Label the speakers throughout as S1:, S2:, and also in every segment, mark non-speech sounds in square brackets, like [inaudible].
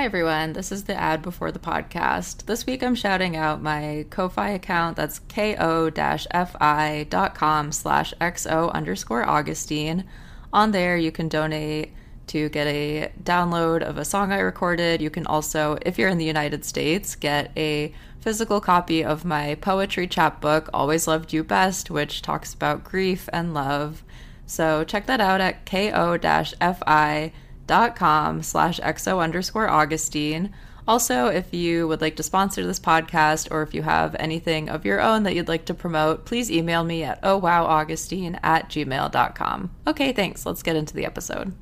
S1: Hi everyone, this is the ad before the podcast. This week I'm shouting out my Ko-Fi account that's ko-fi.com slash xo underscore Augustine. On there you can donate to get a download of a song I recorded. You can also, if you're in the United States, get a physical copy of my poetry chapbook, Always Loved You Best, which talks about grief and love. So check that out at ko-fi.com dot com slash xo underscore Augustine. Also, if you would like to sponsor this podcast or if you have anything of your own that you'd like to promote, please email me at ohwowaugustine at gmail.com. Okay, thanks. Let's get into the episode.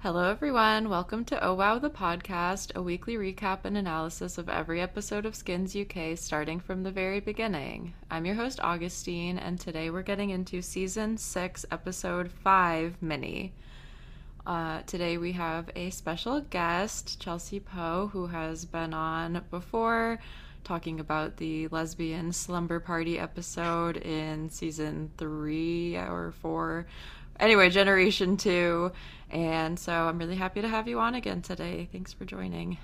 S1: Hello, everyone. Welcome to Oh Wow the Podcast, a weekly recap and analysis of every episode of Skins UK starting from the very beginning. I'm your host, Augustine, and today we're getting into season 6, episode 5 mini. Uh, today we have a special guest, Chelsea Poe, who has been on before talking about the lesbian slumber party episode in season three or four. Anyway, generation two. And so I'm really happy to have you on again today. Thanks for joining.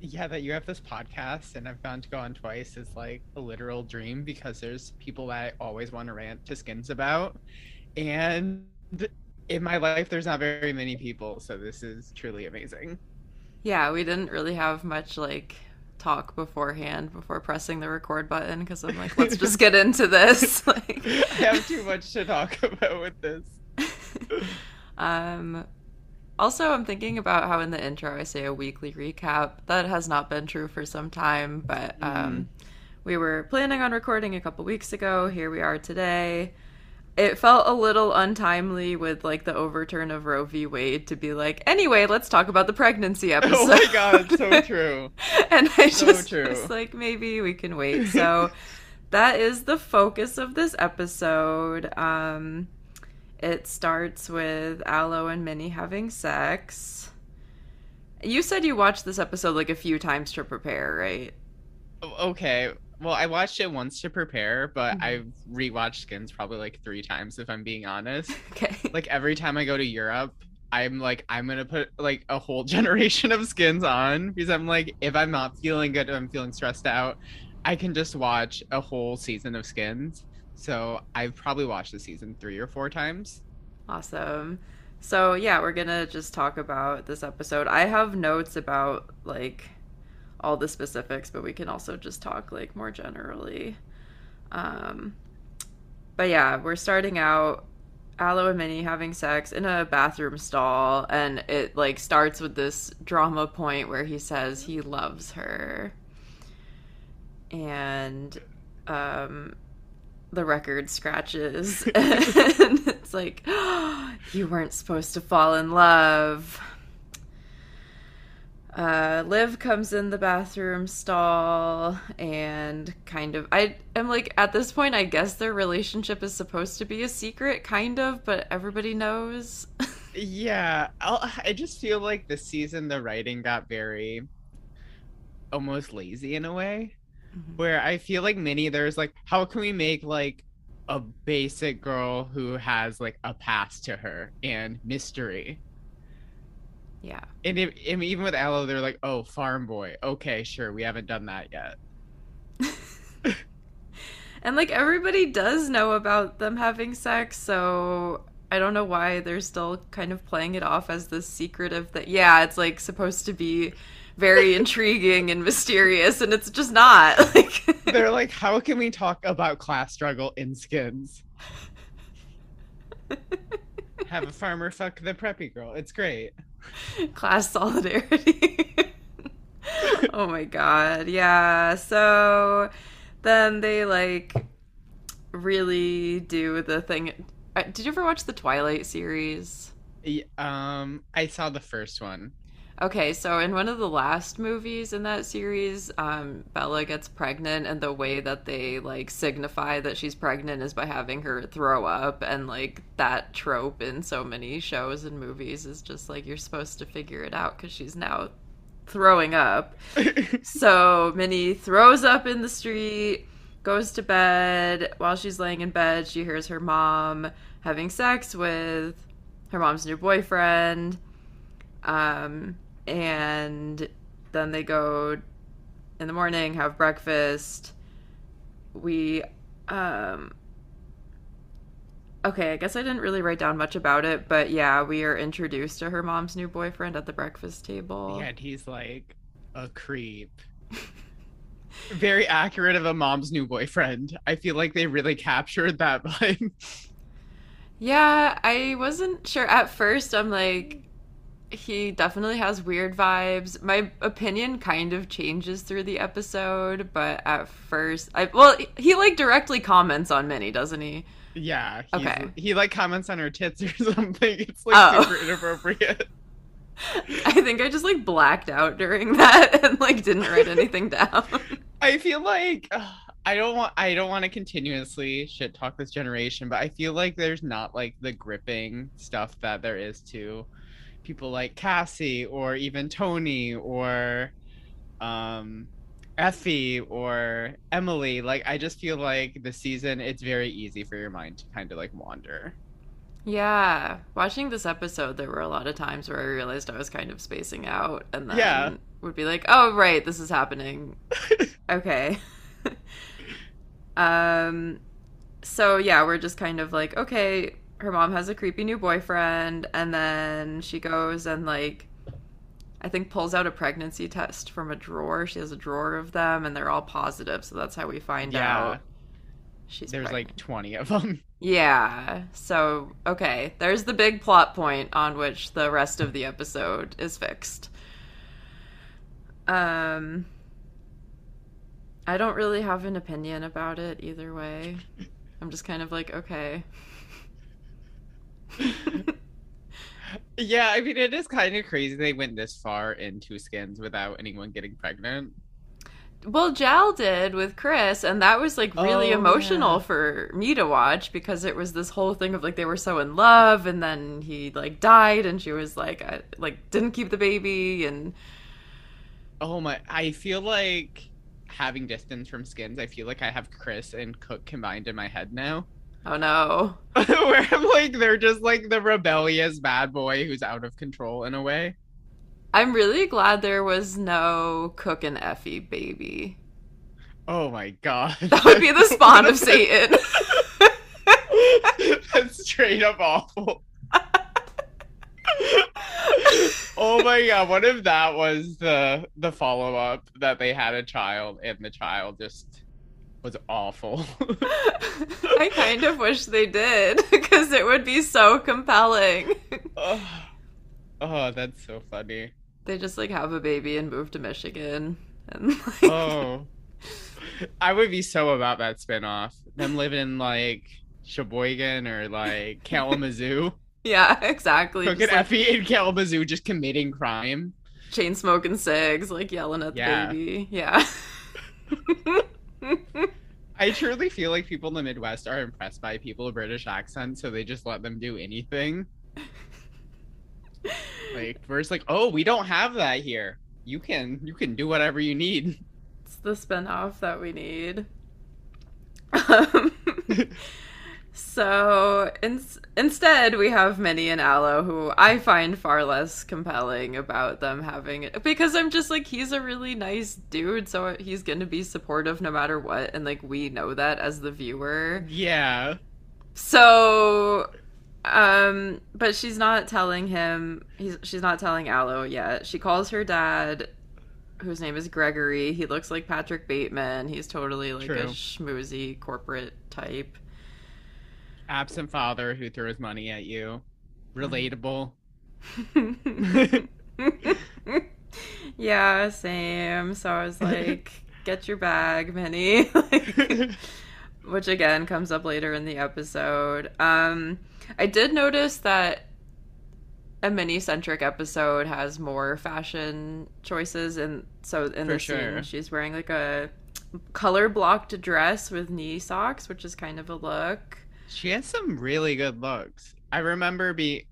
S2: Yeah, that you have this podcast and I've gone to go on twice is like a literal dream because there's people that I always want to rant to skins about. And in my life there's not very many people so this is truly amazing.
S1: Yeah we didn't really have much like talk beforehand before pressing the record button because i'm like let's just get into this [laughs] like.
S2: i have too much to talk [laughs] about with this. [laughs]
S1: Um also i'm thinking about how in the intro i say a weekly recap. That has not been true for some time but um mm. we were planning on recording a couple weeks ago. Here we are today it felt a little untimely with like the overturn of Roe v. Wade to be like, anyway, let's talk about the pregnancy episode. [laughs] Oh
S2: my god, so [laughs] true.
S1: and I so just true. was like, maybe we can wait. [laughs] So that is the focus of this episode. Um, it starts with Alo and Mini having sex. You said you watched this episode like a few times to prepare, right?
S2: Okay well, I watched it once to prepare, but mm-hmm. I've rewatched Skins probably like three times if I'm being honest. [laughs]
S1: Okay.
S2: Like every time I go to Europe, I'm like I'm gonna put like a whole [laughs] generation of skins on because I'm like if I'm not feeling good, if I'm feeling stressed out, I can just watch a whole season of skins. So I've probably watched the season three or four times.
S1: Awesome. So yeah, we're gonna just talk about this episode. I have notes about like all the specifics, but we can also just talk like more generally. Um, but yeah, we're starting out Alo and Mini having sex in a bathroom stall, and it like starts with this drama point where he says he loves her, and um, the record scratches, [laughs] and it's like, oh, [gasps] you weren't supposed to fall in love uh, Liv comes in the bathroom stall and kind of I am like at this point I guess their relationship is supposed to be a secret kind of but everybody knows. [laughs]
S2: yeah, I'll, I just feel like this season the writing got very almost lazy in a way mm-hmm. where I feel like many, there's like how can we make like a basic girl who has like a past to her and mystery
S1: yeah.
S2: And, if, and even with Alo, they're like, oh, farm boy. Okay, sure. We haven't done that yet. [laughs]
S1: and like everybody does know about them having sex, so I don't know why they're still kind of playing it off as this secretive that yeah, it's like supposed to be very [laughs] intriguing and mysterious and it's just not. [laughs] Like
S2: They're like, how can we talk about class struggle in skins? Have a farmer fuck the preppy girl. It's great. [laughs]
S1: class solidarity. [laughs] oh my god. Yeah. So then they like really do the thing. Uh, did you ever watch the Twilight series?
S2: Um, I saw the first one.
S1: Okay, so in one of the last movies in that series, um, Bella gets pregnant, and the way that they like signify that she's pregnant is by having her throw up, and like that trope in so many shows and movies is just like you're supposed to figure it out because she's now throwing up. [laughs] so Mini throws up in the street, goes to bed. While she's laying in bed, she hears her mom having sex with her mom's new boyfriend. Um, and then they go in the morning, have breakfast. We um Okay, I guess I didn't really write down much about it, but yeah, we are introduced to her mom's new boyfriend at the breakfast table.
S2: Yeah, and he's like a creep. [laughs] Very accurate of a mom's new boyfriend. I feel like they really captured that [laughs] vibe.
S1: Yeah, I wasn't sure at first. I'm like, he definitely has weird vibes. My opinion kind of changes through the episode, but at first, I well, he like directly comments on Mini, doesn't he?
S2: Yeah.
S1: Okay.
S2: He like comments on her tits or [laughs] something. It's like
S1: Oh.
S2: super inappropriate. [laughs]
S1: I think I just like blacked out during [laughs] that and like didn't write anything down.
S2: I feel like ugh, I don't want I don't want to continuously shit talk this generation, but I feel like there's not like the gripping stuff that there is to people like Cassie or even Tony or um Effie or Emily. Like I just feel like the season it's very easy for your mind to kind of like wander.
S1: Yeah, watching this episode, there were a lot of times where I realized I was kind of spacing out, and then
S2: Yeah.
S1: would be like, "Oh, right, this is happening." [laughs] okay. [laughs] um, so yeah, we're just kind of like, okay, her mom has a creepy new boyfriend, and then she goes and like, I think pulls out a pregnancy test from a drawer. She has a drawer of them, and they're all positive, so that's how we find
S2: Yeah.
S1: out she's
S2: There's
S1: pregnant.
S2: like 20 of them.
S1: Yeah. So, okay, there's the big plot point on which the rest of the episode is fixed. Um I don't really have an opinion about it either way. I'm just kind of like, okay.
S2: Yeah, I mean it is kind of crazy they went this far into skins without anyone getting pregnant.
S1: well, Jal did with Chris, and that was like really
S2: Oh,
S1: emotional
S2: yeah.
S1: for me to watch because it was this whole thing of like they were so in love, and then he like died, and she was like, I, like didn't keep the baby, and
S2: Oh my, I feel like having distance from skins, I feel like I have Chris and Cook combined in my head now.
S1: Oh no. [laughs]
S2: Where I'm like, they're just like the rebellious bad boy who's out of control in a way.
S1: I'm really glad there was no Cook and Effie baby.
S2: Oh my god. [laughs]
S1: That would be the spawn of [laughs] Satan.
S2: That's straight up awful. oh my god, what if that was the the follow up that they had a child and the child just was awful. [laughs]
S1: I kind of wish they did [laughs] because it would be so compelling.
S2: oh, [sighs] oh, that's so funny.
S1: They just like have a baby and move to Michigan and like
S2: Oh. I would be so about that spinoff. Them living in like Sheboygan or like Kalamazoo. [laughs]
S1: yeah, exactly.
S2: Cook
S1: Just,
S2: and
S1: like,
S2: Effie in Kalamazoo just committing crime.
S1: chain smoking cigs, like yelling at the
S2: Yeah.
S1: baby. Yeah.
S2: I truly feel like people in the Midwest are impressed by people with British accents, so they just let them do anything. Like we're just like, oh, we don't have that here. You can you can do whatever you need.
S1: It's the spinoff that we need. Um, [laughs] [laughs] so in- instead, we have Mini and Alo, who I find far less compelling about them having it because I'm just like he's a really nice dude, so he's gonna be supportive no matter what, and like we know that as the viewer.
S2: Yeah.
S1: So, um, but she's not telling him. He's she's not telling Alo yet. She calls her dad, whose name is Gregory. He looks like Patrick Bateman. He's totally like a
S2: True.
S1: schmoozy corporate type.
S2: Absent father who throws money at you. Relatable. [laughs]
S1: yeah, same. So I was like, [laughs] "Get your bag, Mini." [laughs] Like, which again comes up later in the episode. Um, I did notice that a mini centric episode has more fashion choices, and so in
S2: For
S1: the scene, she's wearing like a color blocked dress with knee socks, which is kind of a look.
S2: She has some really good looks. I remember be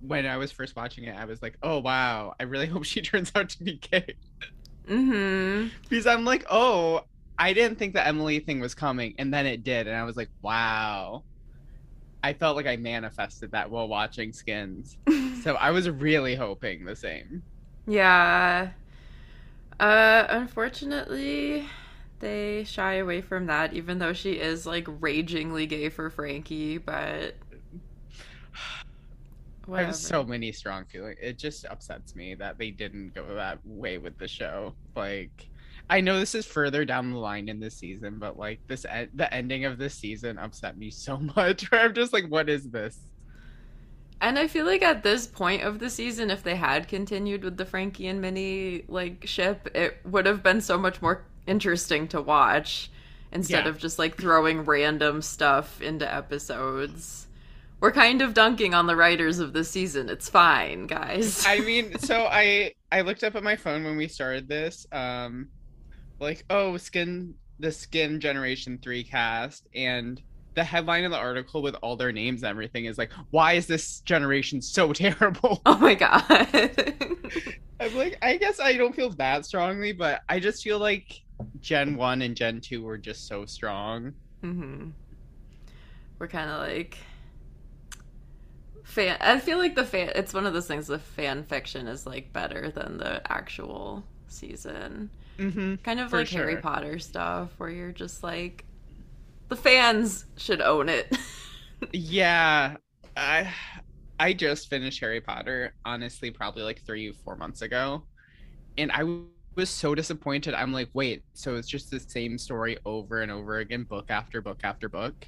S2: when I was first watching it, I was like, oh wow, I really [laughs] hope she turns out to be gay.
S1: Mm-hmm.
S2: Because I'm like, oh, I didn't think the Emily thing was coming, and then it did, and I was like, wow. I felt like I manifested that while watching Skins. [laughs] So I was really hoping the same.
S1: Yeah. Uh, unfortunately, they shy away from that, even though she is like ragingly gay for Franky. But [sighs]
S2: I have so many strong feelings. It just upsets me that they didn't go that way with the show. Like, I know this is further down the line in the season, but like this, e- the ending of this season upset me so [laughs] much. Where I'm just like, what is this?
S1: And I feel like at this point of the season, if they had continued with the Franky and Mini like ship, it would have been so much more interesting to watch instead
S2: Yeah.
S1: of just like throwing random stuff into episodes. We're kind of dunking on the writers of this season. It's fine, guys.
S2: I [laughs] mean, so I I looked up at my phone when we started this, um, like oh skin the skin generation three cast and the headline of the article with all their names and everything is like why is this generation so [laughs] terrible
S1: oh my god. [laughs]
S2: i'm like i guess i don't feel that strongly but i just feel like gen 1 and gen 2 were just so strong
S1: hmm We're kind of like fan. I feel like the fan. It's one of those things. The fan fiction is like better than the actual season.
S2: mm-hmm.
S1: Kind of
S2: For
S1: like Harry. Potter stuff, where you're just like, the fans should own it. [laughs]
S2: Yeah, I I just finished Harry Potter, honestly, probably like three, four months ago, and I was so disappointed. I'm like, wait, so it's just the same story over and over again, book after book after book.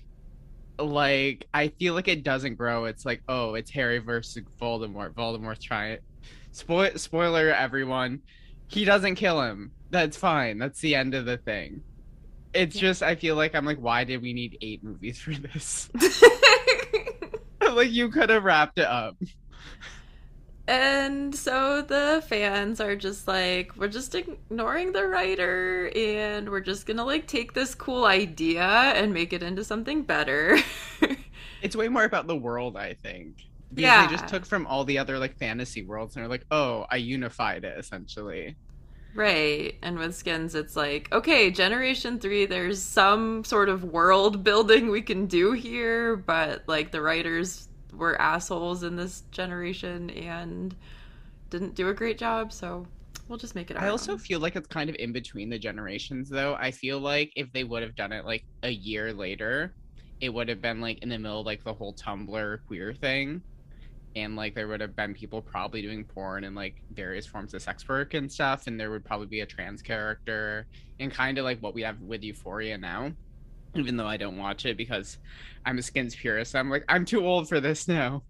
S2: Like, I feel like it doesn't grow. It's like, oh, it's Harry versus Voldemort. Voldemort's trying. Spoil spoiler, everyone. He doesn't kill him. That's fine. That's the end of the thing. It's
S1: Yeah.
S2: just I feel like I'm like, why did we need eight movies for this? [laughs] [laughs] like you could have wrapped it up.
S1: And so the fans are just like, we're just ignoring the writer, and we're just gonna like take this cool idea and make it into something better. [laughs]
S2: It's way more about the world, I think. Because
S1: Yeah.
S2: they just took from all the other like fantasy worlds and are like, oh, I unified it essentially.
S1: Right. And with skins, it's like, okay, Generation 3, there's some sort of world building we can do here, but like the writers were assholes in this generation and didn't do a great job, so we'll just make it
S2: I also
S1: own.
S2: feel like it's kind of in between the generations though. I feel like if they would have done it like a year later, it would have been like in the middle of like the whole Tumblr queer thing. And like there would have been people probably doing porn and like various forms of sex work and stuff, and there would probably be a trans character and kind of like what we have with Euphoria now. Even though I don't watch it because I'm a skins purist, I'm like, I'm too old for this now.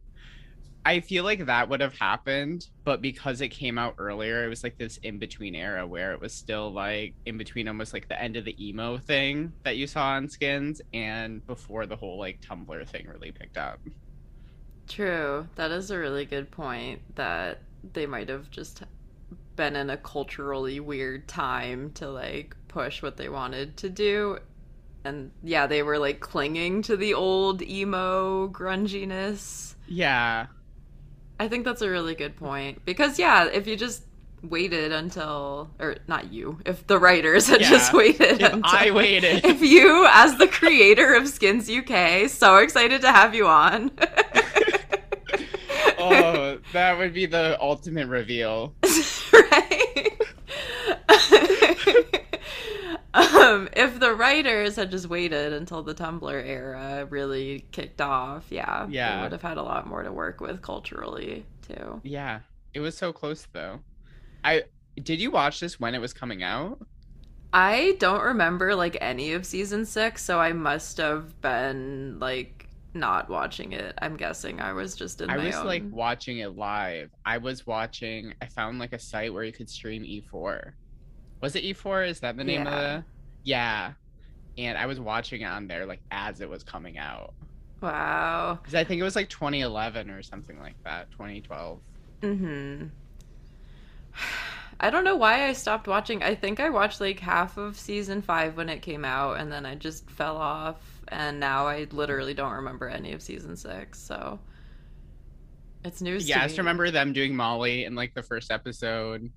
S2: I feel like that would have happened, but because it came out earlier, it was like this in between era where it was still like in between almost like the end of the emo thing that you saw on Skins and before the whole like Tumblr thing really picked up.
S1: True. That is a really good point that they might have just been in a culturally weird time to like push what they wanted to do. And yeah, they were like clinging to the old emo grunginess.
S2: Yeah.
S1: I think that's a really good point because yeah, if you just waited until or not you, if the writers had
S2: Yeah.
S1: just waited
S2: If
S1: until
S2: I waited. [laughs]
S1: if you as the creator of Skins UK, so excited to have you on. [laughs]
S2: oh, that would be the ultimate reveal. [laughs]
S1: right? Um, if the writers had just waited until the Tumblr era really kicked off, yeah,
S2: Yeah.
S1: they would have had a lot more to work with culturally too.
S2: Yeah. It was so close though. I did you watch this when it was coming out?
S1: I don't remember like any of season six, so I must have been like not watching it. I'm guessing I was just in
S2: I was
S1: own.
S2: like watching it live. I was watching. I found like a site where you could stream E4. Was it E4? Is that the name of the? Yeah. And I was watching it on there like as it was coming out
S1: wow.
S2: because I think it was like 2011 or something like that, 2012.
S1: Mm-hmm. [sighs] I don't know why I stopped watching. I think I watched like half of season five when it came out, and then I just fell off. And now I literally don't remember any of season six. So it's news.
S2: Yeah, I just
S1: me.
S2: remember them doing Molly in like the first episode,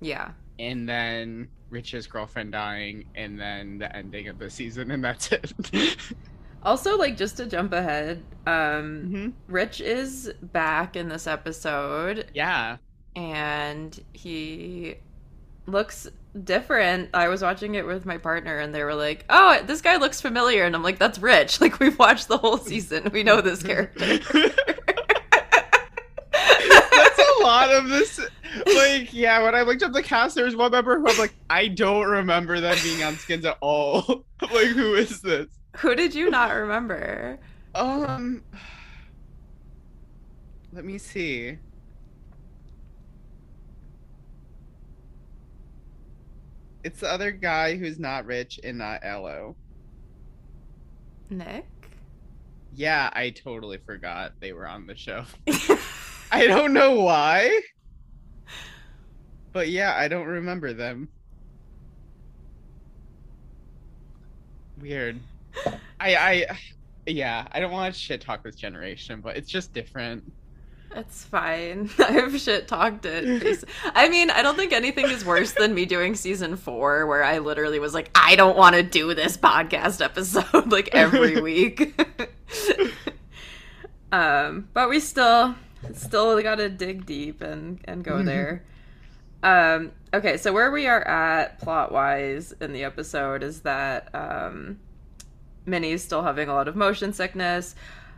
S1: Yeah,
S2: and then Rich's girlfriend dying, and then the ending of the season, and that's it. [laughs]
S1: Also, like just to jump ahead, um,
S2: hmm
S1: Rich is back in this episode,
S2: Yeah.
S1: and he looks different. I was watching it with my partner and they were like, "Oh, this guy looks familiar." And I'm like, "That's Rich. [laughs] Like we've watched the whole season. We know this [laughs] character."
S2: That's a lot of this. Like, yeah, when I looked up the cast, there was one member who I'm like, I don't remember them being on Skins at all. [laughs] like, who is this?
S1: Who did you not remember?
S2: Um, let me see. It's the other guy who's not rich and not Alo.
S1: Nick?
S2: Yeah, I totally forgot they were on the show. [laughs] I don't know why. But yeah, I don't remember them. Weird. I I yeah, I don't want to shit talk this generation, but it's just different.
S1: It's fine. [laughs] I've shit talked it. I mean, I don't think anything is worse than me doing season four, where I literally was like, I don't want to do this podcast episode [laughs] like every [laughs] week. um, but we still still got to dig deep and and go there. Um, okay, so where we are at plot wise in the episode is that um, Mini's still having a lot of motion sickness.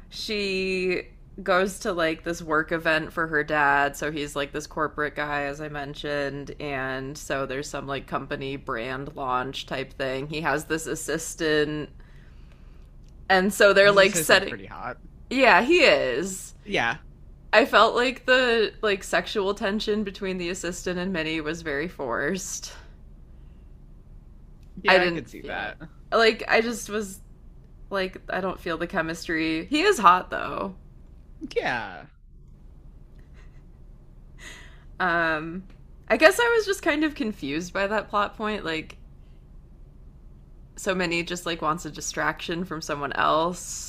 S1: She goes to like this work event for her dad so he's like this corporate guy as i mentioned and so there's some like company brand launch type thing he has this assistant and so they're
S2: His
S1: like setting
S2: pretty hot.
S1: yeah he is
S2: Yeah.
S1: I felt like the like sexual tension between the assistant and mini was very forced
S2: Yeah,
S1: I
S2: I,
S1: didn't
S2: could see that.
S1: like i just was like i don't feel the chemistry he is hot though
S2: Yeah.
S1: Um, I guess I was just kind of confused by that plot point. Like, so many just like wants a distraction from someone else.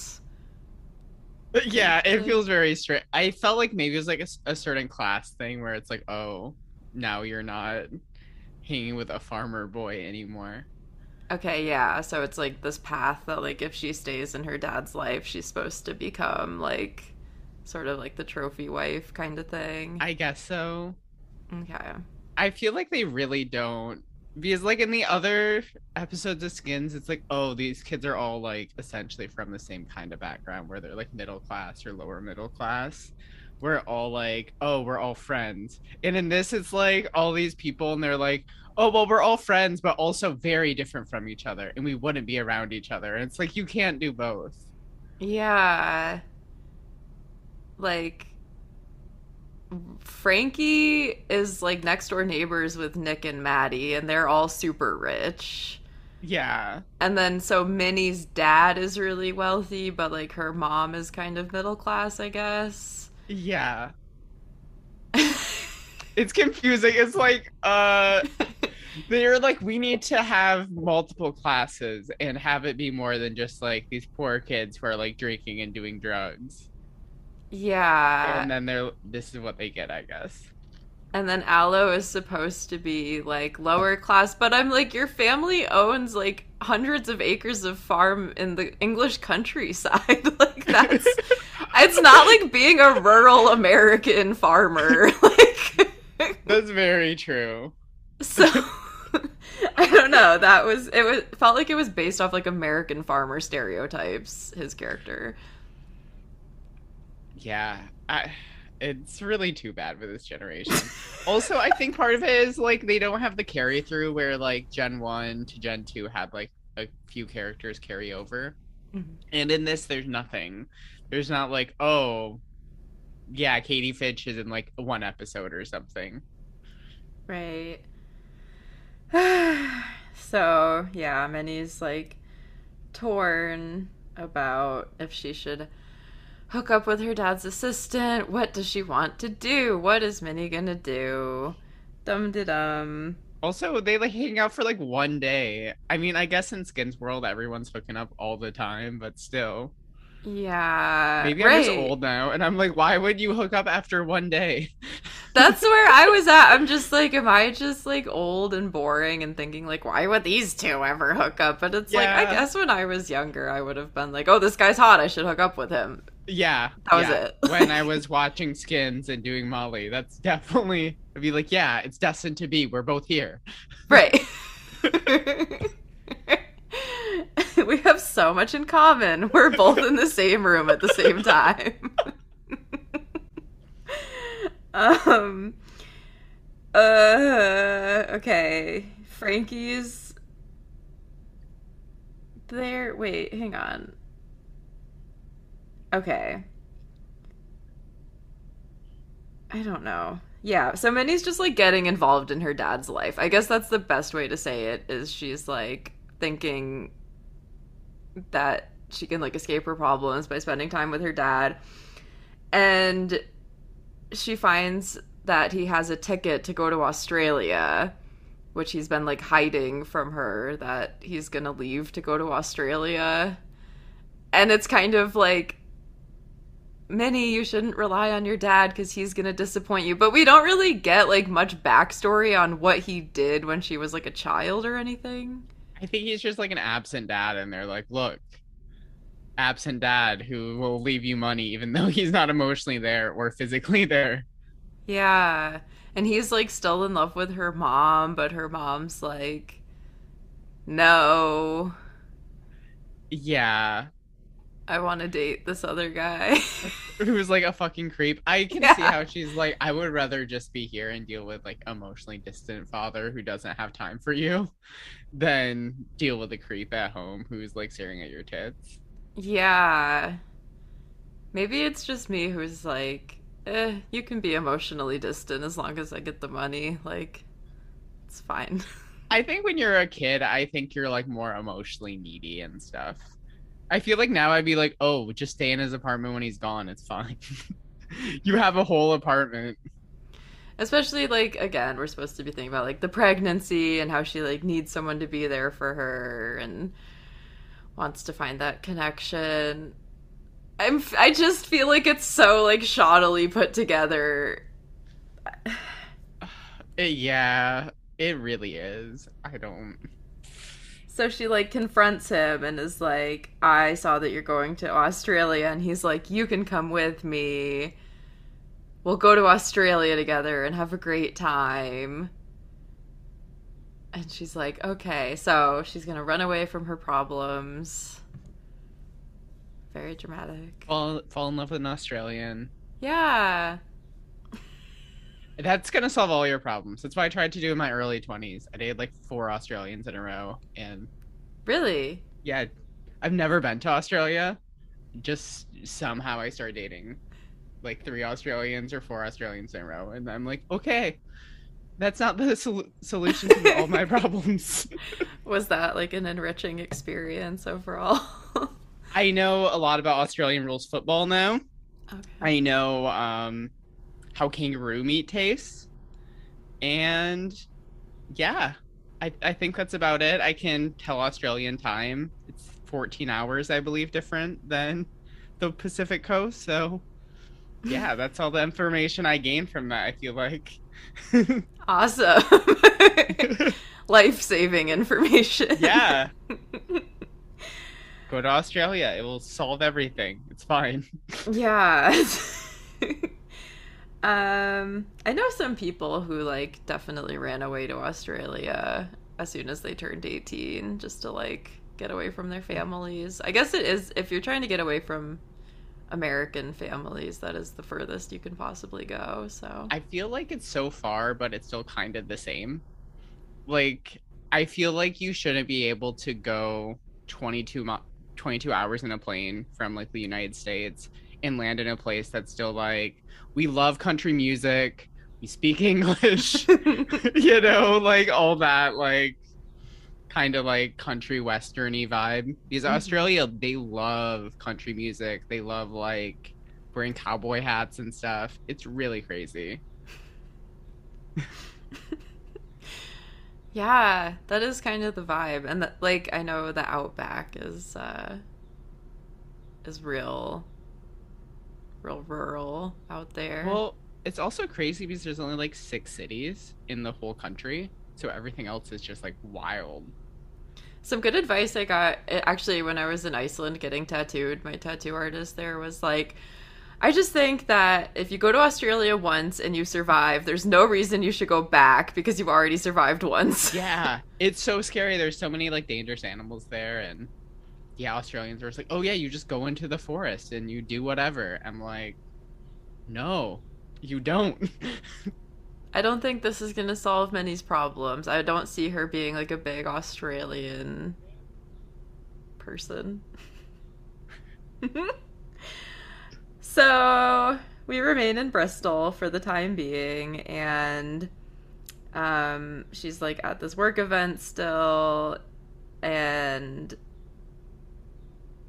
S2: Yeah, it feels very straight. I felt like maybe it was like a certain class thing where it's like, oh, now you're not hanging with a farmer boy anymore.
S1: Okay, yeah. So it's like this path that, like, if she stays in her dad's life, she's supposed to become like sort of like the trophy wife kind of thing.
S2: I guess so.
S1: okay.
S2: I feel like they really don't because like in the other episodes of Skins, it's like, oh, these kids are all like essentially from the same kind of background where they're like middle class or lower middle class. We're all like, oh, we're all friends. And in this, it's like all these people, and they're like, oh, well, we're all friends, but also very different from each other, and we wouldn't be around each other. And it's like you can't do both.
S1: Yeah. Like Franky is like next door neighbors with Nick and Matty and they're all super rich.
S2: Yeah.
S1: And then so Mini's dad is really wealthy, but like her mom is kind of middle class, I guess.
S2: Yeah. [laughs] It's confusing. It's like, uh, they're like we need to have multiple classes and have it be more than just like these poor kids who are like drinking and doing drugs
S1: yeah.
S2: and then they're this is what they get i guess
S1: And then Alo is supposed to be like lower class, but I'm like, your family owns like hundreds of acres of farm in the English countryside. [laughs] like that's [laughs] it's not like being a rural American farmer. [laughs] like
S2: that's very true
S1: so I don't know. That was it was felt like it was based off like American farmer stereotypes, his character.
S2: Yeah I, it's really too bad for this generation [laughs] also i think part of it is like they don't have the carry through where like gen 1 to gen 2 had like a few characters carry over
S1: Mhm.
S2: and in this there's nothing there's not like oh yeah katie fitch is in like one episode or something
S1: Right. [sighs] so, yeah, Mini's like torn about if she should hook up with her dad's assistant. What does she want to do? What is Mini gonna do? Dum de dum.
S2: also they like hang out for like one day i mean i guess in skins world everyone's hooking up all the time but still
S1: Yeah.
S2: maybe
S1: right.
S2: i'm just old now and i'm like why would you hook up after one day [laughs]
S1: That's where I was at. I'm just like, am I just like old and boring and thinking like, why would these two ever hook up? But it's like, I guess when I was younger, I would have been like, oh, this guy's hot. I should hook up with him.
S2: Yeah.
S1: That was
S2: yeah.
S1: it. [laughs]
S2: when I was watching Skins and doing Molly, that's definitely I'd be like, yeah, it's destined to be. We're both here.
S1: Right. [laughs] [laughs] we have so much in common. We're both in the same room at the same time. um uh okay. Franky's there. Wait, hang on. Okay. I don't know. Yeah, so Mini's just like getting involved in her dad's life. I guess that's the best way to say it is she's like thinking that she can like escape her problems by spending time with her dad. And she finds that he has a ticket to go to Australia, which he's been like hiding from her that he's going to leave to go to Australia. And it's kind of like Mini, you shouldn't rely on your dad because he's gonna disappoint you. But we don't really get like much backstory on what he did when she was like a child or anything.
S2: I think he's just like an absent dad, and they're like, look, absent dad who will leave you money even [laughs] though he's not emotionally there or physically there.
S1: Yeah. And he's like still in love with her mom, but her mom's like, no,
S2: Yeah.
S1: I want to date this other guy. [laughs]
S2: Who's like a fucking creep. I can see how she's like, I would rather just be here and deal with like emotionally distant father who doesn't have time for you [laughs] than deal with a creep at home who's like staring at your tits.
S1: yeah. Maybe it's just me who's like, eh, you can be emotionally distant as long as I get the money. Like, it's fine. [laughs]
S2: I think when you're a kid, I think you're like more emotionally needy and stuff. I feel like now I'd be like, oh, just stay in his apartment when he's gone. It's fine. [laughs] you have a whole apartment.
S1: Especially like again, we're supposed to be thinking about like the pregnancy and how she like needs someone to be there for her and wants to find that connection. I'm I just feel like it's so like shoddily put together. [sighs]
S2: Yeah, it really is. I don't.
S1: So she like confronts him and is like, "I saw that you're going to Australia." And he's like, "You can come with me. We'll go to Australia together and have a great time." And she's like, "Okay." So she's going to run away from her problems. Very dramatic.
S2: Fall, fall in love with an Australian.
S1: Yeah.
S2: That's gonna solve all your problems. That's what I tried to do in my early 20s. I dated like four Australians in a row. And
S1: Really?
S2: yeah, I've never been to Australia. Just somehow I started dating like three Australians or four Australians in a row. And I'm like, okay, that's not the sol- solution to all my [laughs] problems.
S1: Was that like an enriching experience overall?
S2: I know a lot about Australian rules football now. [laughs]
S1: okay.
S2: I know um, how kangaroo meat tastes. And yeah, I, I think that's about it. I can tell Australian time. It's 14 hours, I believe, different than the Pacific coast. So yeah, that's all the information I gained from that, I feel like. [laughs]
S1: Awesome. [laughs] Life saving information.
S2: yeah, [laughs] go to Australia. It will solve everything. It's fine.
S1: yeah. Um, I know some people who like definitely ran away to Australia as soon as they turned 18 just to like get away from their families. I guess it is if you're trying to get away from American families, that is the furthest you can possibly go. So
S2: I feel like it's so far, but it's still kind of the same. Like, I feel like you shouldn't be able to go 22, mi- 22 hours in a plane from like the United States and land in a place that's still like, we love country music, we speak [laughs] English, [laughs] you know, like all that, like kind of like country westerny vibe. Because
S1: Mhm.
S2: Australia, they love country music, they love like wearing cowboy hats and stuff. It's really crazy. [laughs]
S1: Yeah, that is kind of the vibe, and that, like I know the outback is uh is real, real rural out there.
S2: Well, it's also crazy because there's only like six cities in the whole country, so everything else is just like wild.
S1: some good advice I got eh, actually when I was in Iceland getting tattooed. My tattoo artist there was like, I just think that if you go to Australia once and you survive, there's no reason you should go back because you've already survived once.
S2: Yeah, it's so scary. There's so many like dangerous animals there, and yeah, Australians just like, oh yeah, you just go into the forest and you do whatever. I'm like, no, you don't. [laughs]
S1: I don't think this is gonna solve Mini's problems. I don't see her being like a big Australian person. [laughs] so we remain in Bristol for the time being, and um, she's like at this work event still, and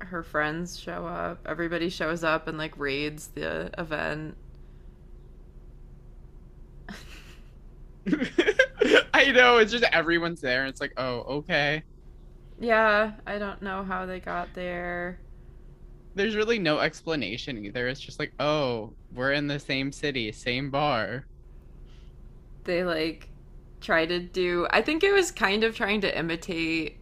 S1: her friends show up. Everybody shows up and like raids the event. [laughs]
S2: I know, it's just everyone's there. It's like, oh, okay.
S1: Yeah, I don't know how they got there.
S2: There's really no explanation either. It's just like, oh, we're in the same city, same bar.
S1: They like try to do I think it was kind of trying to imitate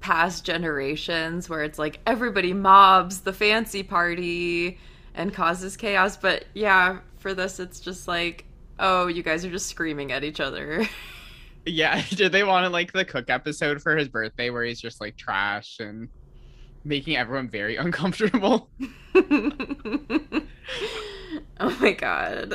S1: past generations where it's like everybody mobs the fancy party and causes chaos, but yeah, for this it's just like oh, you guys are just screaming at each other. [laughs]
S2: yeah, [laughs] did they want to like the cook episode for his birthday where he's just like trash and making everyone very [laughs] uncomfortable?
S1: oh my god.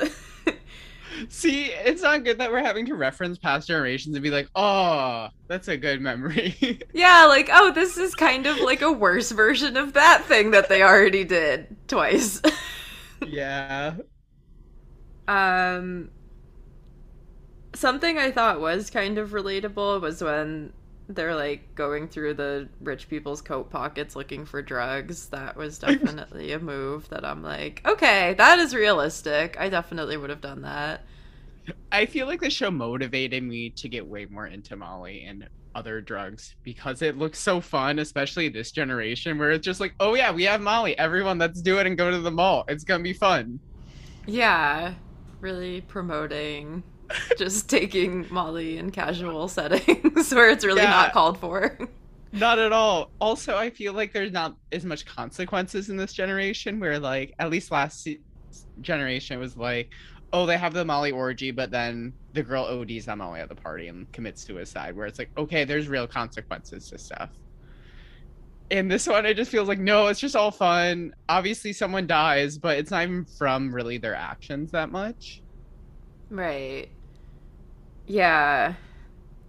S2: See, it's not good that we're having to reference past generations and be like, oh, that's a good memory. [laughs]
S1: yeah, like, oh, this is kind of like a worse version of that thing that they already did twice. [laughs]
S2: yeah.
S1: Um, something I thought was kind of relatable was when they're like going through the rich people's coat pockets looking for drugs. That was [laughs] definitely a move that I'm like, okay, that is realistic. I definitely would have done that.
S2: I feel like the show motivated me to get way more into Molly and other drugs because it looks so fun, especially this generation where it's just like, oh yeah, we have Molly. Everyone, let's do it and go to the mall. It's gonna be fun.
S1: Yeah, really promoting [laughs] just taking Molly in casual settings [laughs] where it's really yeah, not called for.
S2: Not at all. Also, I feel like there's not as much consequences in this generation where like at least last generation was like, oh, they have the Molly orgy, but then the girl ODs on Molly at the party and commits suicide. Where it's like, okay, there's real consequences to stuff. In this one, it just feels like no, it's just all fun. Obviously, someone dies, but it's not even from really their actions that much.
S1: Right. Yeah.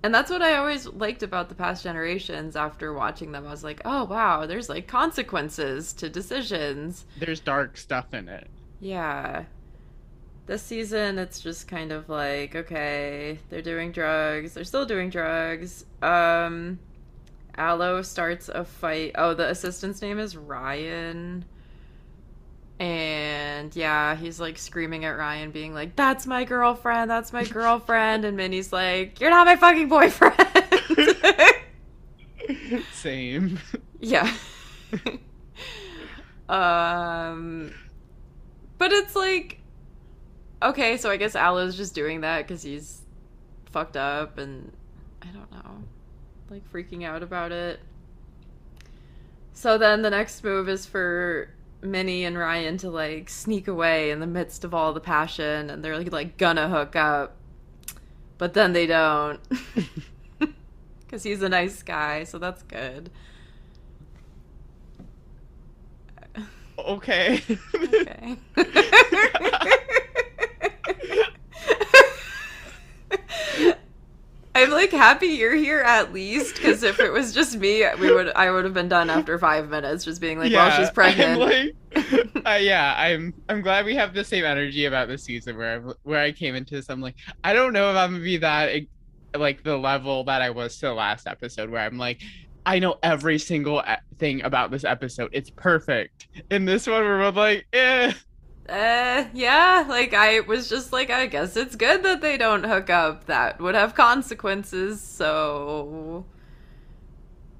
S1: And that's what I always liked about the past generations after watching them. I was like, oh, wow, there's like consequences to decisions.
S2: There's dark stuff in it.
S1: Yeah. This season, it's just kind of like, okay, they're doing drugs. They're still doing drugs. Um, Alo starts a fight. Oh, the assistant's name is Ryan. And yeah, he's like screaming at Ryan, being like, That's my girlfriend, that's my girlfriend. and Mini's like, You're not my fucking boyfriend. [laughs]
S2: Same.
S1: Yeah. [laughs] um, but it's like, okay, so I guess Alo's just doing that because he's fucked up and I don't know, like freaking out about it. So then the next move is for Mini and Ryan to like sneak away in the midst of all the passion and they're like, like gonna hook up. But then they don't. [laughs] Cuz he's a nice guy, so that's good.
S2: Okay.
S1: okay. [laughs] [laughs] I'm like happy you're here at least because if it was just me, we would I would have been done after five minutes, just being like, yeah, "Well, she's pregnant."
S2: Like, [laughs] uh, yeah, I'm I'm glad we have the same energy about this season where I, where I came into this. I'm like, I don't know if I'm gonna be that like the level that I was to the last episode where I'm like, I know every single thing about this episode. It's perfect. In this one, we're both like, eh
S1: uh, yeah, like I was just like, I guess it's good that they don't hook up. That would have consequences, so.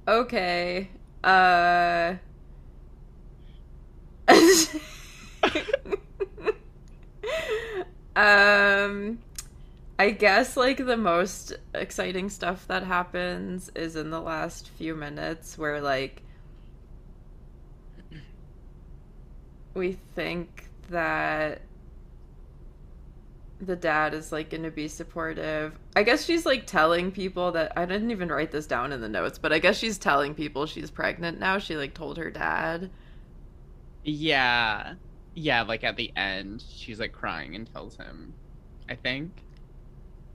S1: Okay. Uh. [laughs] um. I guess like the most exciting stuff that happens is in the last few minutes where like we think that the dad is like going to be supportive. I guess she's like telling people that I didn't even write this down in the notes, but I guess she's telling people she's pregnant now. She like told her dad.
S2: Yeah. Yeah, like at the end, she's like crying and tells him, I think.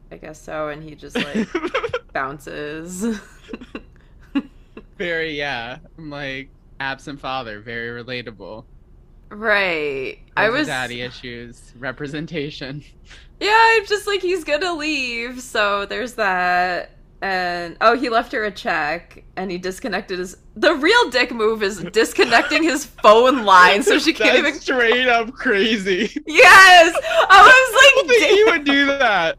S1: I guess so, and he just like [laughs] bounces.
S2: very, yeah. I'm like, absent father, very relatable.
S1: Right. I was
S2: daddy issues, representation.
S1: Yeah, I'm just like he's gonna leave, so there's that. And oh, he left her a check, and he disconnected his. The real dick move is [laughs] disconnecting his phone line, so she can't
S2: That's
S1: even.
S2: straight up crazy.
S1: Yes, I was [laughs]
S2: I
S1: like,
S2: don't think he would do that.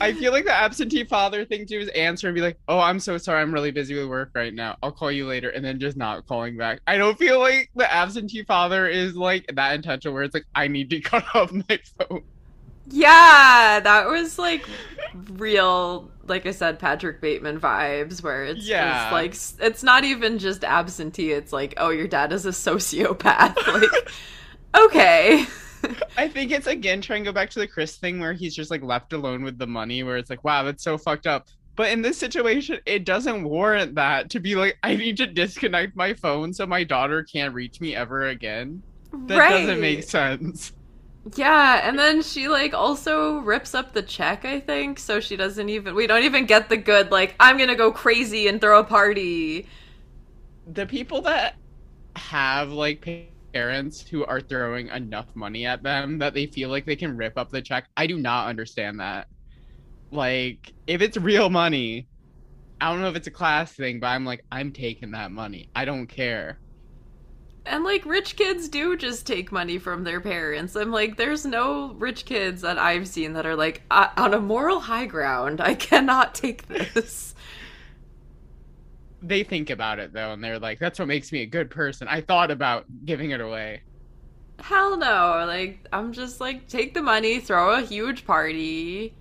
S2: I feel like the absentee father thing too is answer and be like, "Oh, I'm so sorry, I'm really busy with work right now. I'll call you later," and then just not calling back. I don't feel like the absentee father is like that intentional where it's like, "I need to [laughs] cut off my phone."
S1: yeah, that was like real, like I said, Patrick Bateman vibes, where it's
S2: Yeah.
S1: just like it's not even just absentee. It's like, oh, your dad is a sociopath. [laughs] Like, okay.
S2: I think it's again trying to go back to the Chris thing where he's just like left alone with the money, where it's like, "Wow, that's so fucked up." But in this situation, it doesn't warrant that to be like, "I need to disconnect my phone so my daughter can't reach me ever again." That doesn't make sense.
S1: Yeah, and then she like also rips up the check, I think, so she doesn't even we don't even get the good like I'm going to go crazy and throw a party.
S2: the people that have like parents who are throwing enough money at them that they feel like they can rip up the check i do not understand that like if it's real money i don't know if it's a class thing but i'm like i'm taking that money i don't care
S1: And like rich kids do just take money from their parents. I'm like there's no rich kids that I've seen that are like uh, on a moral high ground. I cannot take this.
S2: They think about it though and they're like that's what makes me a good person i thought about giving it away
S1: Hell no. Like I'm just like take the money, throw a huge party.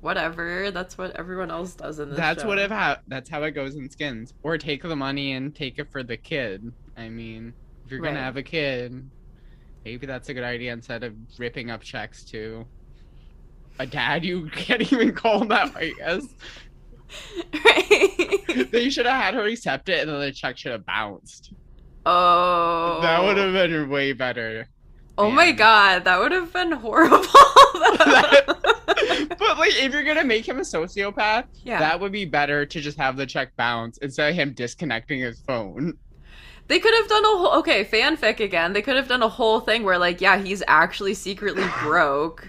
S1: Whatever. That's what everyone else does in this
S2: that's
S1: show.
S2: what it ha- that's how it goes in skins or take the money and take it for the kid i mean if you're gonna
S1: Right.
S2: have a kid maybe that's a good idea instead of ripping up checks to a dad you [laughs] can't even call that i guess [laughs]
S1: Right.
S2: they should have had her accept it and then the check should have bounced
S1: Oh.
S2: that would have been way better
S1: Oh my god, that would have been horrible. [laughs]
S2: but like if you're gonna make him a sociopath
S1: yeah.
S2: that would be better to just have the check bounce instead of him disconnecting his phone
S1: They could have done a whole okay, fanfic again. They could have done a whole thing where like yeah, he's actually secretly broke.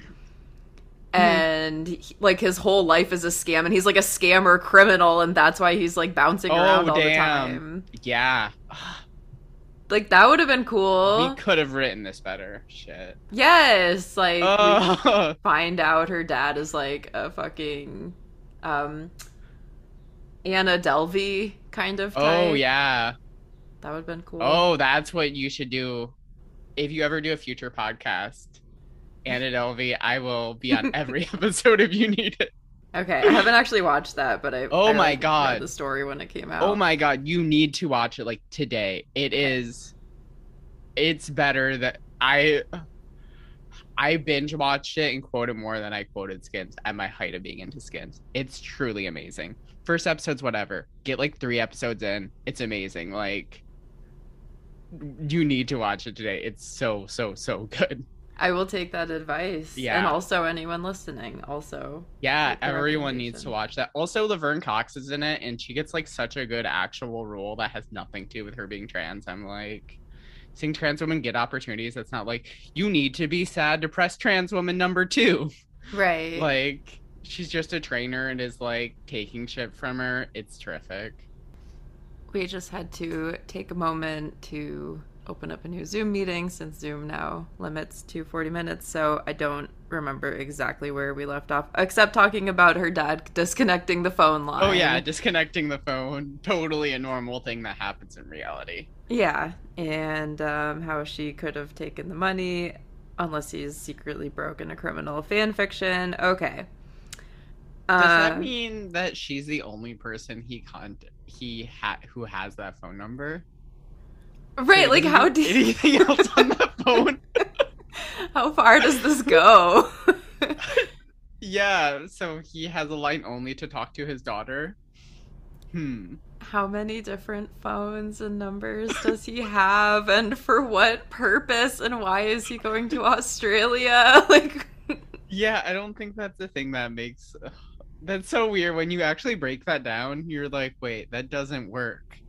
S1: And he- like his whole life is a scam and he's like a scammer criminal and that's why he's like bouncing
S2: Oh,
S1: around all the time.
S2: yeah
S1: Like that would have been cool.
S2: we could have written this better shit
S1: yes, like
S2: Oh, [laughs]
S1: find out her dad is like a fucking um Anna Delvey kind of type.
S2: oh yeah.
S1: That would have been cool.
S2: Oh, that's what you should do. If you ever do a future podcast, Anna Delvey, I will be on every [laughs] episode if you need it.
S1: Okay, I haven't actually watched that, but I
S2: Oh
S1: I,
S2: my
S1: like,
S2: God.
S1: the story when it came oh out.
S2: Oh my god, you need to watch it like today. It is it's better that I I binge watched it and quoted more than I quoted skins at my height of being into skins. It's truly amazing. First episode's whatever. Get like three episodes in. It's amazing. Like you need to watch it today. It's so so so [laughs] good.
S1: I will take that advice.
S2: Yeah.
S1: and also anyone listening, also.
S2: Yeah, everyone needs to watch that. Also, Laverne Cox is in it, and she gets like such a good actual role that has nothing to do with her being trans. I'm like, seeing trans women get opportunities. That's not like you need to be sad, depressed trans woman number two.
S1: Right. [laughs]
S2: Like she's just a trainer and is like taking shit from her. It's terrific.
S1: we just had to take a moment to open up a new Zoom meeting since Zoom now limits to 40 minutes. So I don't remember exactly where we left off, except talking about her dad disconnecting the phone line.
S2: Oh yeah, disconnecting the phone. Totally a normal thing that happens in reality.
S1: Yeah, and um, how she could have taken the money. unless he's secretly broken a criminal fan fiction. Okay.
S2: Does uh, that mean that she's the only person he con he had who has that phone number?
S1: Right, like how do you...
S2: anything else on the [laughs] phone?
S1: how far does this go? [laughs]
S2: yeah, so he has a line only to talk to his daughter. Hmm.
S1: How many different phones and numbers does he have and for what purpose and why is he going to Australia? [laughs] Like
S2: Yeah, I don't think that's the thing that makes that's so weird when you actually break that down. You're like, "Wait, that doesn't work."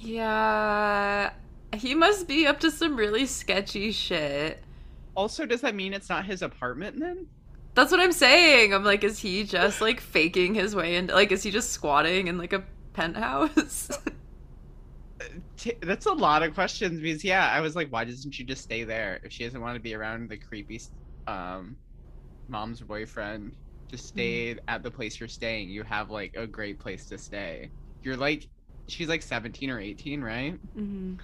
S1: Yeah. He must be up to some really sketchy shit.
S2: Also, does that mean it's not his apartment then?
S1: That's what I'm saying. I'm like, is he just like faking his way into like is he just squatting in like a penthouse? [laughs]
S2: That's a lot of questions because yeah, I was like, why doesn't she just stay there if she doesn't want to be around the creepy um mom's boyfriend? Just stay mm. at the place you're staying. You have like a great place to stay. You're like she's like 17 or 18, right? Mm-hmm.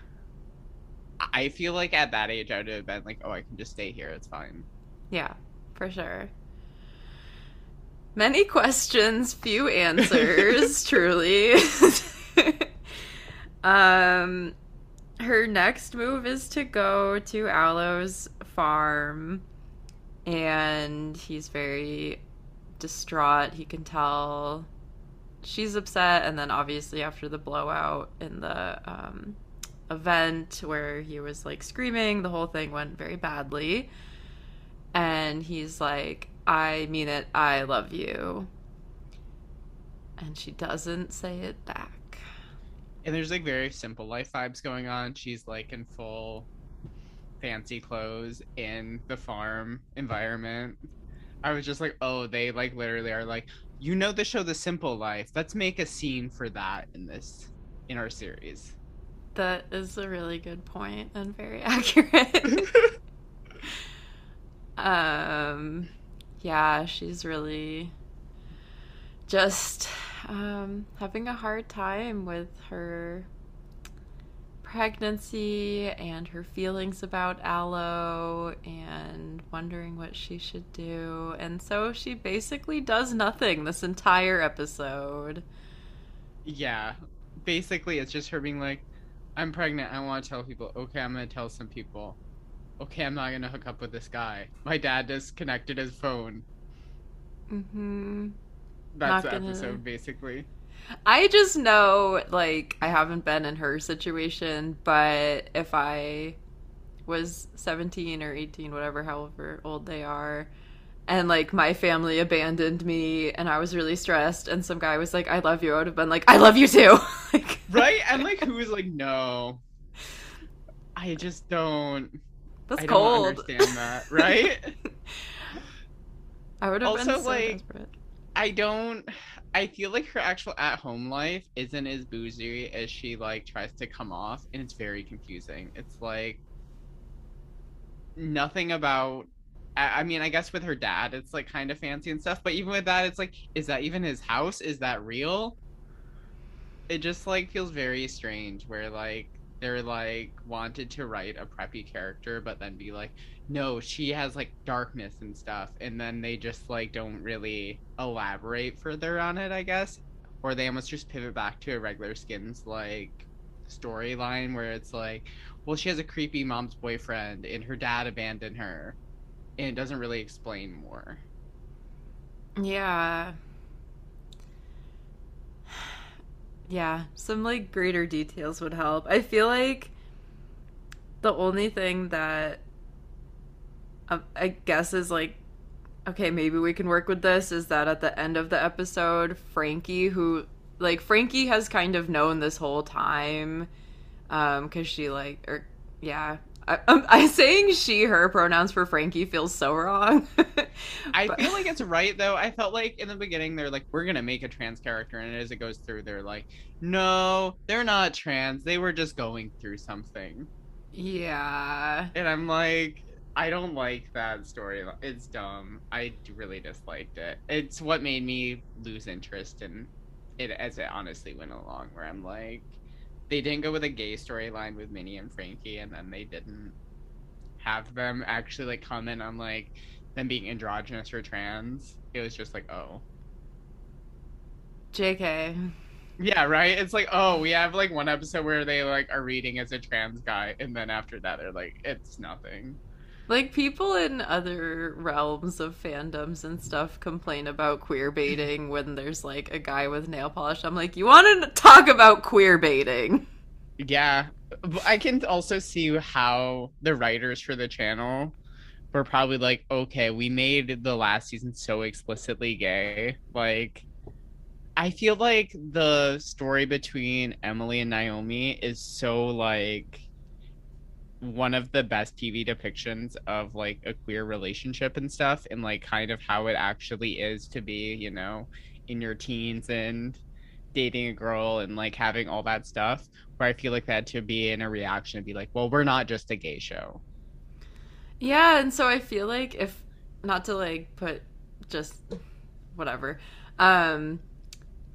S2: I feel like at that age I would have been like, oh, I can just stay here. It's fine.
S1: Yeah, for sure. Many questions, few answers, [laughs] truly. [laughs] um, her next move is to go to Alo's farm, and he's very distraught. He can tell she's upset, and then obviously after the blowout in the um, event where he was like screaming, the whole thing went very badly. And he's like, I mean it, I love you. And she doesn't say it back.
S2: And there's like very simple life vibes going on. She's like in full fancy clothes in the farm environment. I was just like, oh, they like literally are like, you know the show The Simple Life. Let's make a scene for that in this in our series.
S1: That is a really good point and very [laughs] accurate. [laughs] um yeah, she's really just um, having a hard time with her pregnancy and her feelings about Alo and wondering what she should do. And so she basically does nothing this entire episode.
S2: Yeah. Basically, it's just her being like, I'm pregnant. I want to tell people. Okay, I'm going to tell some people. Okay, I'm not going to hook up with this guy. My dad disconnected his phone.
S1: Mm hmm.
S2: That's the gonna... episode, basically.
S1: I just know, like, I haven't been in her situation, but if I was 17 or 18, whatever, however old they are, and like my family abandoned me and I was really stressed, and some guy was like, I love you, I would have been like, I love you too. [laughs]
S2: like, right? And like, [laughs] who was like, no. I just don't.
S1: That's
S2: I
S1: cold.
S2: Don't understand that, [laughs] right?
S1: I would have also been so like. Desperate.
S2: I don't. I feel like her actual at home life isn't as boozy as she like tries to come off, and it's very confusing. It's like nothing about. I, I mean, I guess with her dad, it's like kind of fancy and stuff, but even with that, it's like, is that even his house? Is that real? It just like feels very strange. Where like they're like wanted to write a preppy character, but then be like, no, she has like darkness and stuff, and then they just like don't really elaborate further on it, I guess, or they almost just pivot back to a regular skins like storyline where it's like, well, she has a creepy mom's boyfriend, and her dad abandoned her, and it doesn't really explain more.
S1: Yeah. Yeah, some like greater details would help. I feel like the only thing that um, I guess is like okay, maybe we can work with this is that at the end of the episode, Franky who like Franky has kind of known this whole time um cuz she like or yeah, I, am I [laughs] saying she her pronouns for Franky feels so wrong.
S2: I [laughs] feel like it's [laughs] right though. I felt like in the beginning they're like we're going to make a trans character and as it goes through they're like no, they're not trans. They were just going through something.
S1: Yeah.
S2: And I'm like I don't like that story. It's dumb. I really disliked it. It's what made me lose interest in it as it honestly went along. Where I'm like, they didn't go with a gay storyline with Mini and Franky, and then they didn't have them actually like comment on like them being androgynous or trans. It was just like, oh.
S1: JK.
S2: Yeah, right. It's like, oh, we have like one episode where they like are reading as a trans guy, and then after that, they're like, it's nothing.
S1: Like people in other realms of fandoms and stuff complain about queer baiting [laughs] when there's like a guy with nail polish. I'm like, you want to talk about queer baiting?
S2: Yeah, I can also see how the writers for the channel were probably like, okay, we made the last season so explicitly gay. Like, I feel like the story between Emily and Naomi is so like one of the best TV depictions of like a queer relationship and stuff, and like kind of how it actually is to be, you know, in your teens and dating a girl and like having all that stuff. Where I feel like that to be in a reaction and be like, well, we're not just a gay show.
S1: Yeah, and so I feel like if not to like put just whatever, um,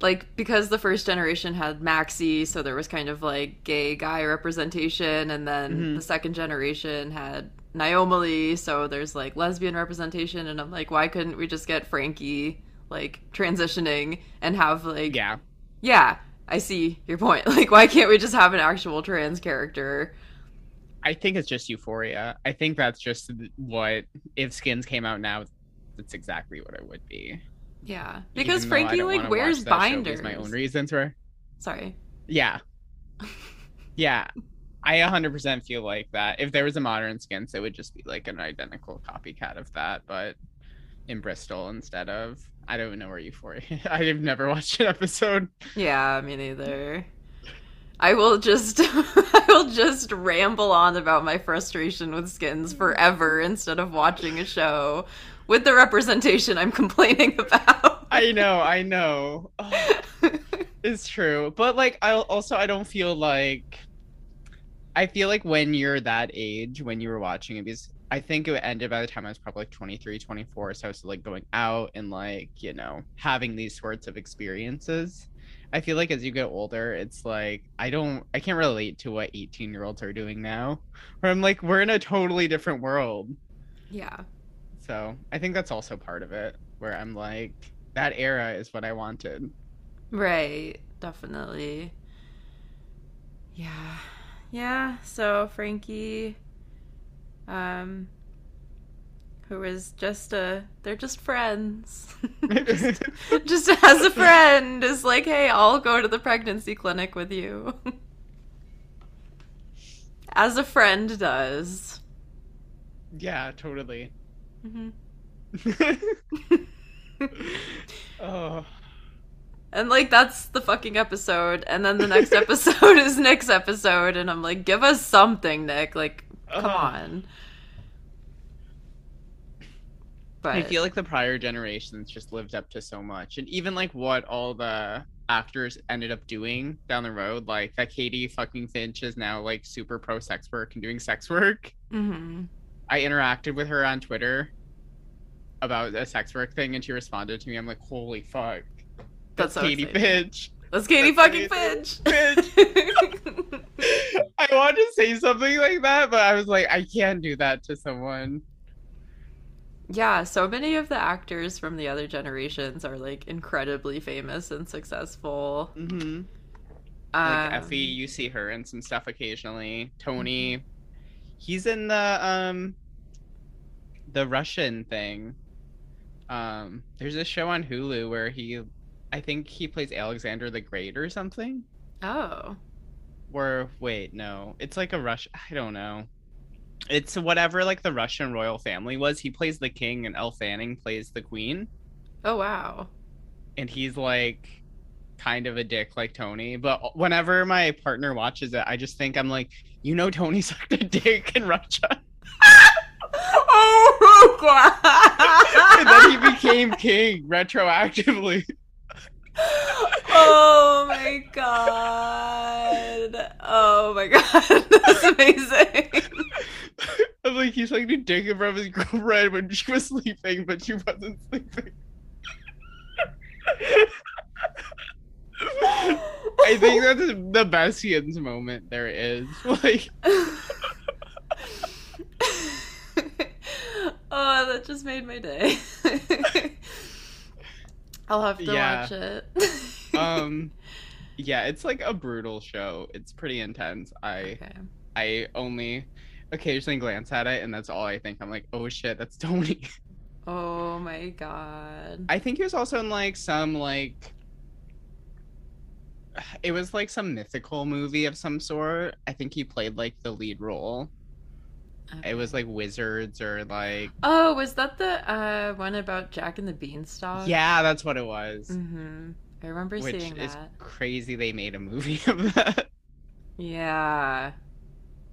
S1: like because the first generation had Maxxie, so there was kind of like gay guy representation, and then mm-hmm. the second generation had Naomi, so there's like lesbian representation, and I'm like, why couldn't we just get Franky like transitioning and have like
S2: yeah,
S1: yeah, I see your point. [laughs] Like, why can't we just have an actual trans character?
S2: I think it's just euphoria. I think that's just what if skins came out now, that's exactly what it would be.
S1: Yeah, because Franky like wears binders.
S2: My own reasons for.
S1: Sorry.
S2: Yeah. [laughs] yeah, I 100% feel like that. If there was a modern skins, it would just be like an identical copycat of that, but in Bristol instead of. I don't even know where Euphoria. [laughs] I've never watched an episode.
S1: Yeah, me neither. I will just [laughs] I will just ramble on about my frustration with skins forever instead of watching a show with the representation I'm complaining about. [laughs]
S2: I know, I know. Oh, [laughs] it's true. But like I also I don't feel like I feel like when you're that age when you were watching it because I think it ended by the time I was probably like 23, 24. So I was like going out and like, you know, having these sorts of experiences. I feel like as you get older, it's like I don't I can't relate to what 18 year olds are doing now. Where I'm like, we're in a totally different world.
S1: Yeah.
S2: So I think that's also part of it, where I'm like, that era is what I wanted.
S1: Right. Definitely. Yeah. Yeah. So Franky um who is just a they're just friends [laughs] just, [laughs] just as a friend is like hey i'll go to the pregnancy clinic with you [laughs] as a friend does
S2: yeah totally mm-hmm.
S1: oh [laughs] and like that's the fucking episode and then the next [laughs] episode is nick's episode and i'm like give us something nick like come on
S2: but I feel like the prior generations just lived up to so much, and even like what all the actors ended up doing down the road, like that Katie fucking Fitch is now like super pro sex work and doing sex work. Mm-hmm. I interacted with her on Twitter about a sex work thing, and she responded to me. I'm like, holy fuck, that's, that's so Katie exciting.
S1: That's Katie That's fucking. Fitch. [laughs]
S2: I wanted to say something like that, but I was like, I can't do that to someone.
S1: Yeah, so many of the actors from the other generations are like incredibly famous and successful.
S2: Mm-hmm. Like um, Effy, you see her in some stuff occasionally. Tony, mm-hmm. He's in the um the Russian thing. Um, there's a show on Hulu where he, I think he plays Alexander the Great or something.
S1: Oh.
S2: Or wait, no, it's like a Rush. I don't know. It's whatever like the Russian royal family was. He plays the king, and Elle Fanning plays the queen.
S1: Oh wow!
S2: And he's like kind of a dick like Tony. But whenever my partner watches it, I just think I'm like, you know, Tony [laughs] sucked a dick in Russia. [laughs]
S1: oh god!
S2: and then he became king retroactively. [laughs]
S1: oh my god! Oh my god! That's amazing.
S2: I'm like, he's like a dick from his girlfriend when she was sleeping, but she wasn't sleeping. I think that's the best Skins moment there is. [laughs] Like [laughs] oh,
S1: that just made my day. [laughs] I'll have to
S2: Yeah.
S1: watch it.
S2: um yeah, it's like a brutal show. It's pretty intense. I
S1: okay.
S2: I only occasionally glance at it and that's all I think. I'm like, "Oh shit, that's Tony."
S1: Oh my god.
S2: I think he was also in like some like [sighs] it was like some mythical movie of some sort. I think he played like the lead role. It was like wizards or like
S1: Oh, was that the uh one about Jack and the Beanstalk?
S2: yeah, that's what it was.
S1: Mm-hmm. I remember
S2: Which
S1: seeing
S2: is
S1: that.
S2: crazy they made a movie [laughs] of that.
S1: Yeah.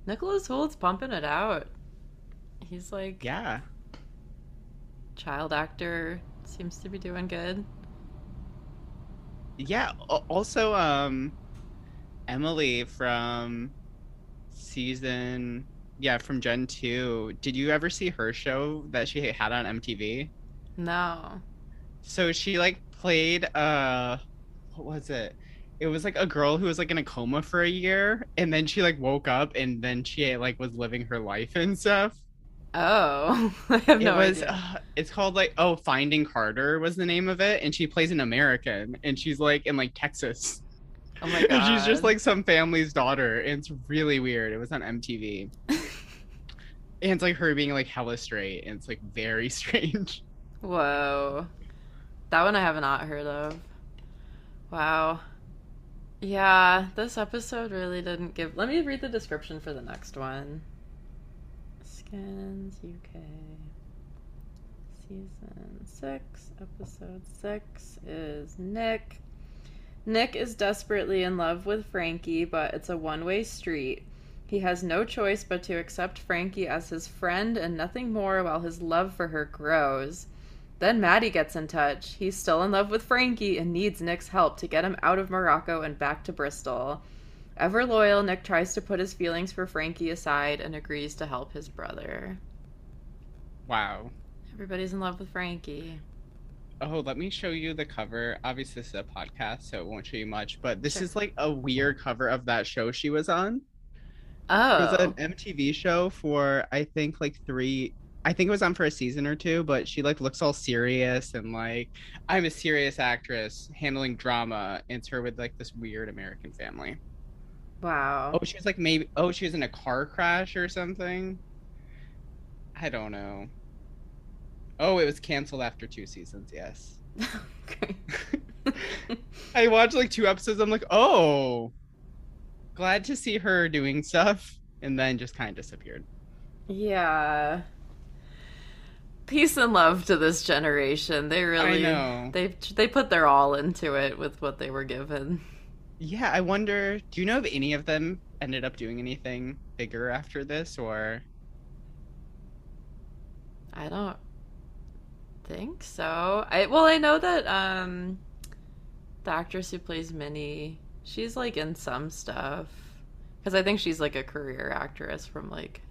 S1: Nicholas Hoult's pumping it out. He's like
S2: Yeah.
S1: child actor, seems to be doing good.
S2: Yeah. Also, um, Emily from season, yeah, from Gen 2. Did you ever see her show that she had on MTV?
S1: No.
S2: So she like played, uh, what was it? It was like a girl who was like in a coma for a year, and then she like woke up, and then she like was living her life and stuff.
S1: Oh, [laughs] I have no
S2: it was
S1: idea.
S2: uh, it's called like oh finding carter was the name of it and she plays an american and she's like in like texas
S1: Oh my [laughs]
S2: and she's just like some family's daughter and it's really weird it was on mtv [laughs] and it's like her being like hella straight and it's like very strange
S1: Whoa. That one I have not heard of. Wow. Yeah, this episode really didn't give. Let me read the description for the next one. Skins UK. Season 6, episode 6 is Nick. Nick is desperately in love with Franky, but it's a one way street. He has no choice but to accept Franky as his friend and nothing more while his love for her grows. Then Matty gets in touch. He's still in love with Franky and needs Nick's help to get him out of Morocco and back to Bristol. Ever loyal, Nick tries to put his feelings for Franky aside and agrees to help his brother.
S2: wow
S1: Everybody's in love with Franky.
S2: oh let me show you the cover obviously this is a podcast so it won't show you much but this
S1: Sure.
S2: is like a weird cover of that show she was on Oh. It
S1: Oh.
S2: was an oh. MTV show for I think like three. I think it was on for a season or two, but she like looks all serious and like I'm a serious actress handling drama. And it's her with like this weird American family.
S1: Wow.
S2: Oh, she was like maybe. Oh, she was in a car crash or something. I don't know. Oh, it was canceled after two seasons. Yes.
S1: okay. [laughs]
S2: I watched like two episodes. I'm like, oh, glad to see her doing stuff, and then just kind of disappeared.
S1: yeah. Peace and love to this generation. They really they they put their all into it with what they were given.
S2: Yeah, I wonder. Do you know if any of them ended up doing anything bigger after this, or
S1: I don't think so. I well, I know that um the actress who plays Mini, she's like in some stuff cuz I think she's like a career actress from like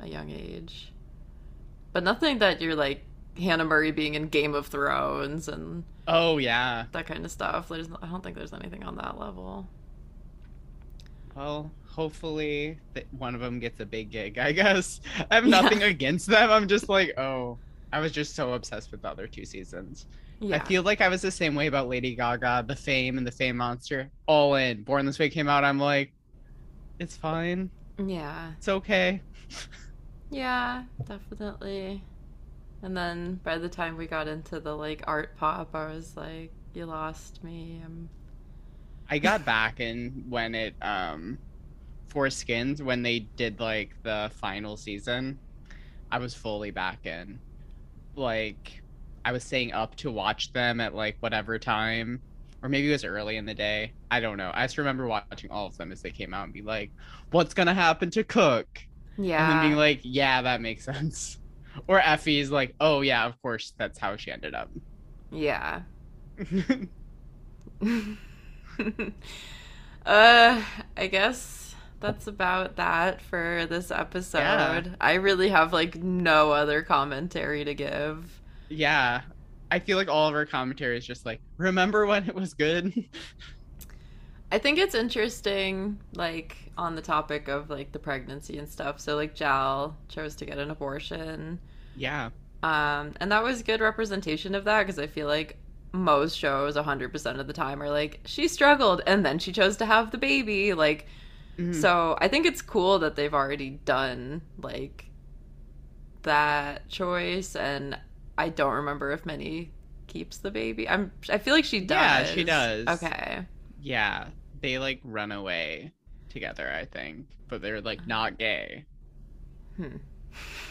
S1: a young age. But nothing that you're like Hannah Murray being in Game of Thrones and
S2: oh yeah,
S1: that kind of stuff. There's I don't think there's anything on that level.
S2: well, hopefully that one of them gets a big gig. I guess [laughs] I have
S1: Yeah.
S2: nothing against them. I'm just like, oh, I was just so obsessed with the other two seasons.
S1: Yeah.
S2: I feel like I was the same way about Lady Gaga, The Fame, and The Fame Monster. All in. Born This Way came out. I'm like, it's fine.
S1: yeah.
S2: It's okay. [laughs]
S1: Yeah, definitely. And then by the time we got into the like art pop, I was like, "You lost me." I'm... [laughs]
S2: I got back in when it um for skins when they did like the final season. I was fully back in. Like I was staying up to watch them at like whatever time. Or maybe it was early in the day. I don't know. I just remember watching all of them as they came out and be like, what's gonna happen to Cook?
S1: Yeah.
S2: And then being like, yeah, that makes [laughs] sense. Or Effy's like, oh yeah, of course that's how she ended up.
S1: yeah. [laughs] [laughs] uh, I guess that's about that for this episode.
S2: Yeah.
S1: I really have like no other commentary to give.
S2: Yeah. I feel like all of our commentary is just like, remember when it was good? [laughs]
S1: I think it's interesting, like on the topic of like the pregnancy and stuff. So like Jal chose to get an abortion.
S2: yeah.
S1: Um, and that was good representation of that because I feel like most shows 100% of the time are like she struggled and then she chose to have the baby like mm-hmm. so i think it's cool that they've already done like that choice and i don't remember if Mini keeps the baby i'm i feel like she does
S2: yeah she does
S1: okay
S2: yeah they like run away together i think but they're like not gay hmm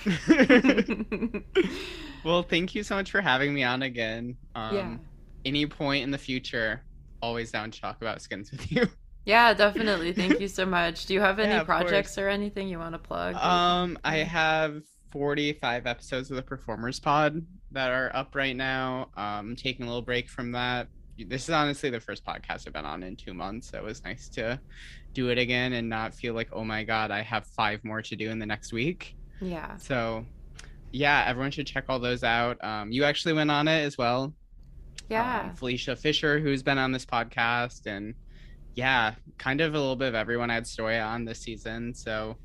S2: [laughs] [laughs] well thank you so much for having me on again um, yeah any point in the future, always down to talk about skins with you. [laughs]
S1: Yeah, definitely. Thank you so much. Do you have any yeah, projects course. or anything you want to plug?
S2: Um, I have 45 episodes of the Performers Pod that are up right now. Um, taking a little break from that. This is honestly the first podcast I've been on in two months. So it was nice to do it again and not feel like, oh my God, I have five more to do in the next week.
S1: Yeah.
S2: So, yeah, everyone should check all those out. Um, you actually went on it as well.
S1: Yeah.
S2: Um, Felicia Fisher, who's been on this podcast, and yeah, kind of a little bit of everyone I had story on this season. So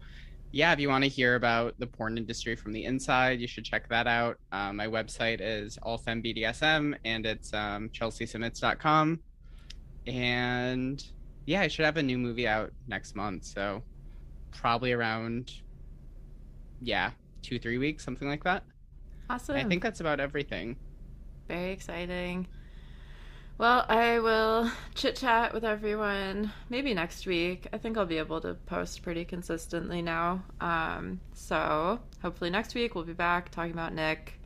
S2: yeah, if you want to hear about the porn industry from the inside, you should check that out. Um, my website is allfembdsm and it's um. And yeah, I should have a new movie out next month. So probably around, yeah, two, three weeks, something like that.
S1: Awesome.
S2: I think that's about everything.
S1: Very exciting. Well, I will chit chat with everyone maybe next week. I think I'll be able to post pretty consistently now. Um, so hopefully next week we'll be back talking about Nick.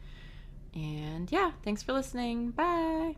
S1: And yeah, thanks for listening. Bye.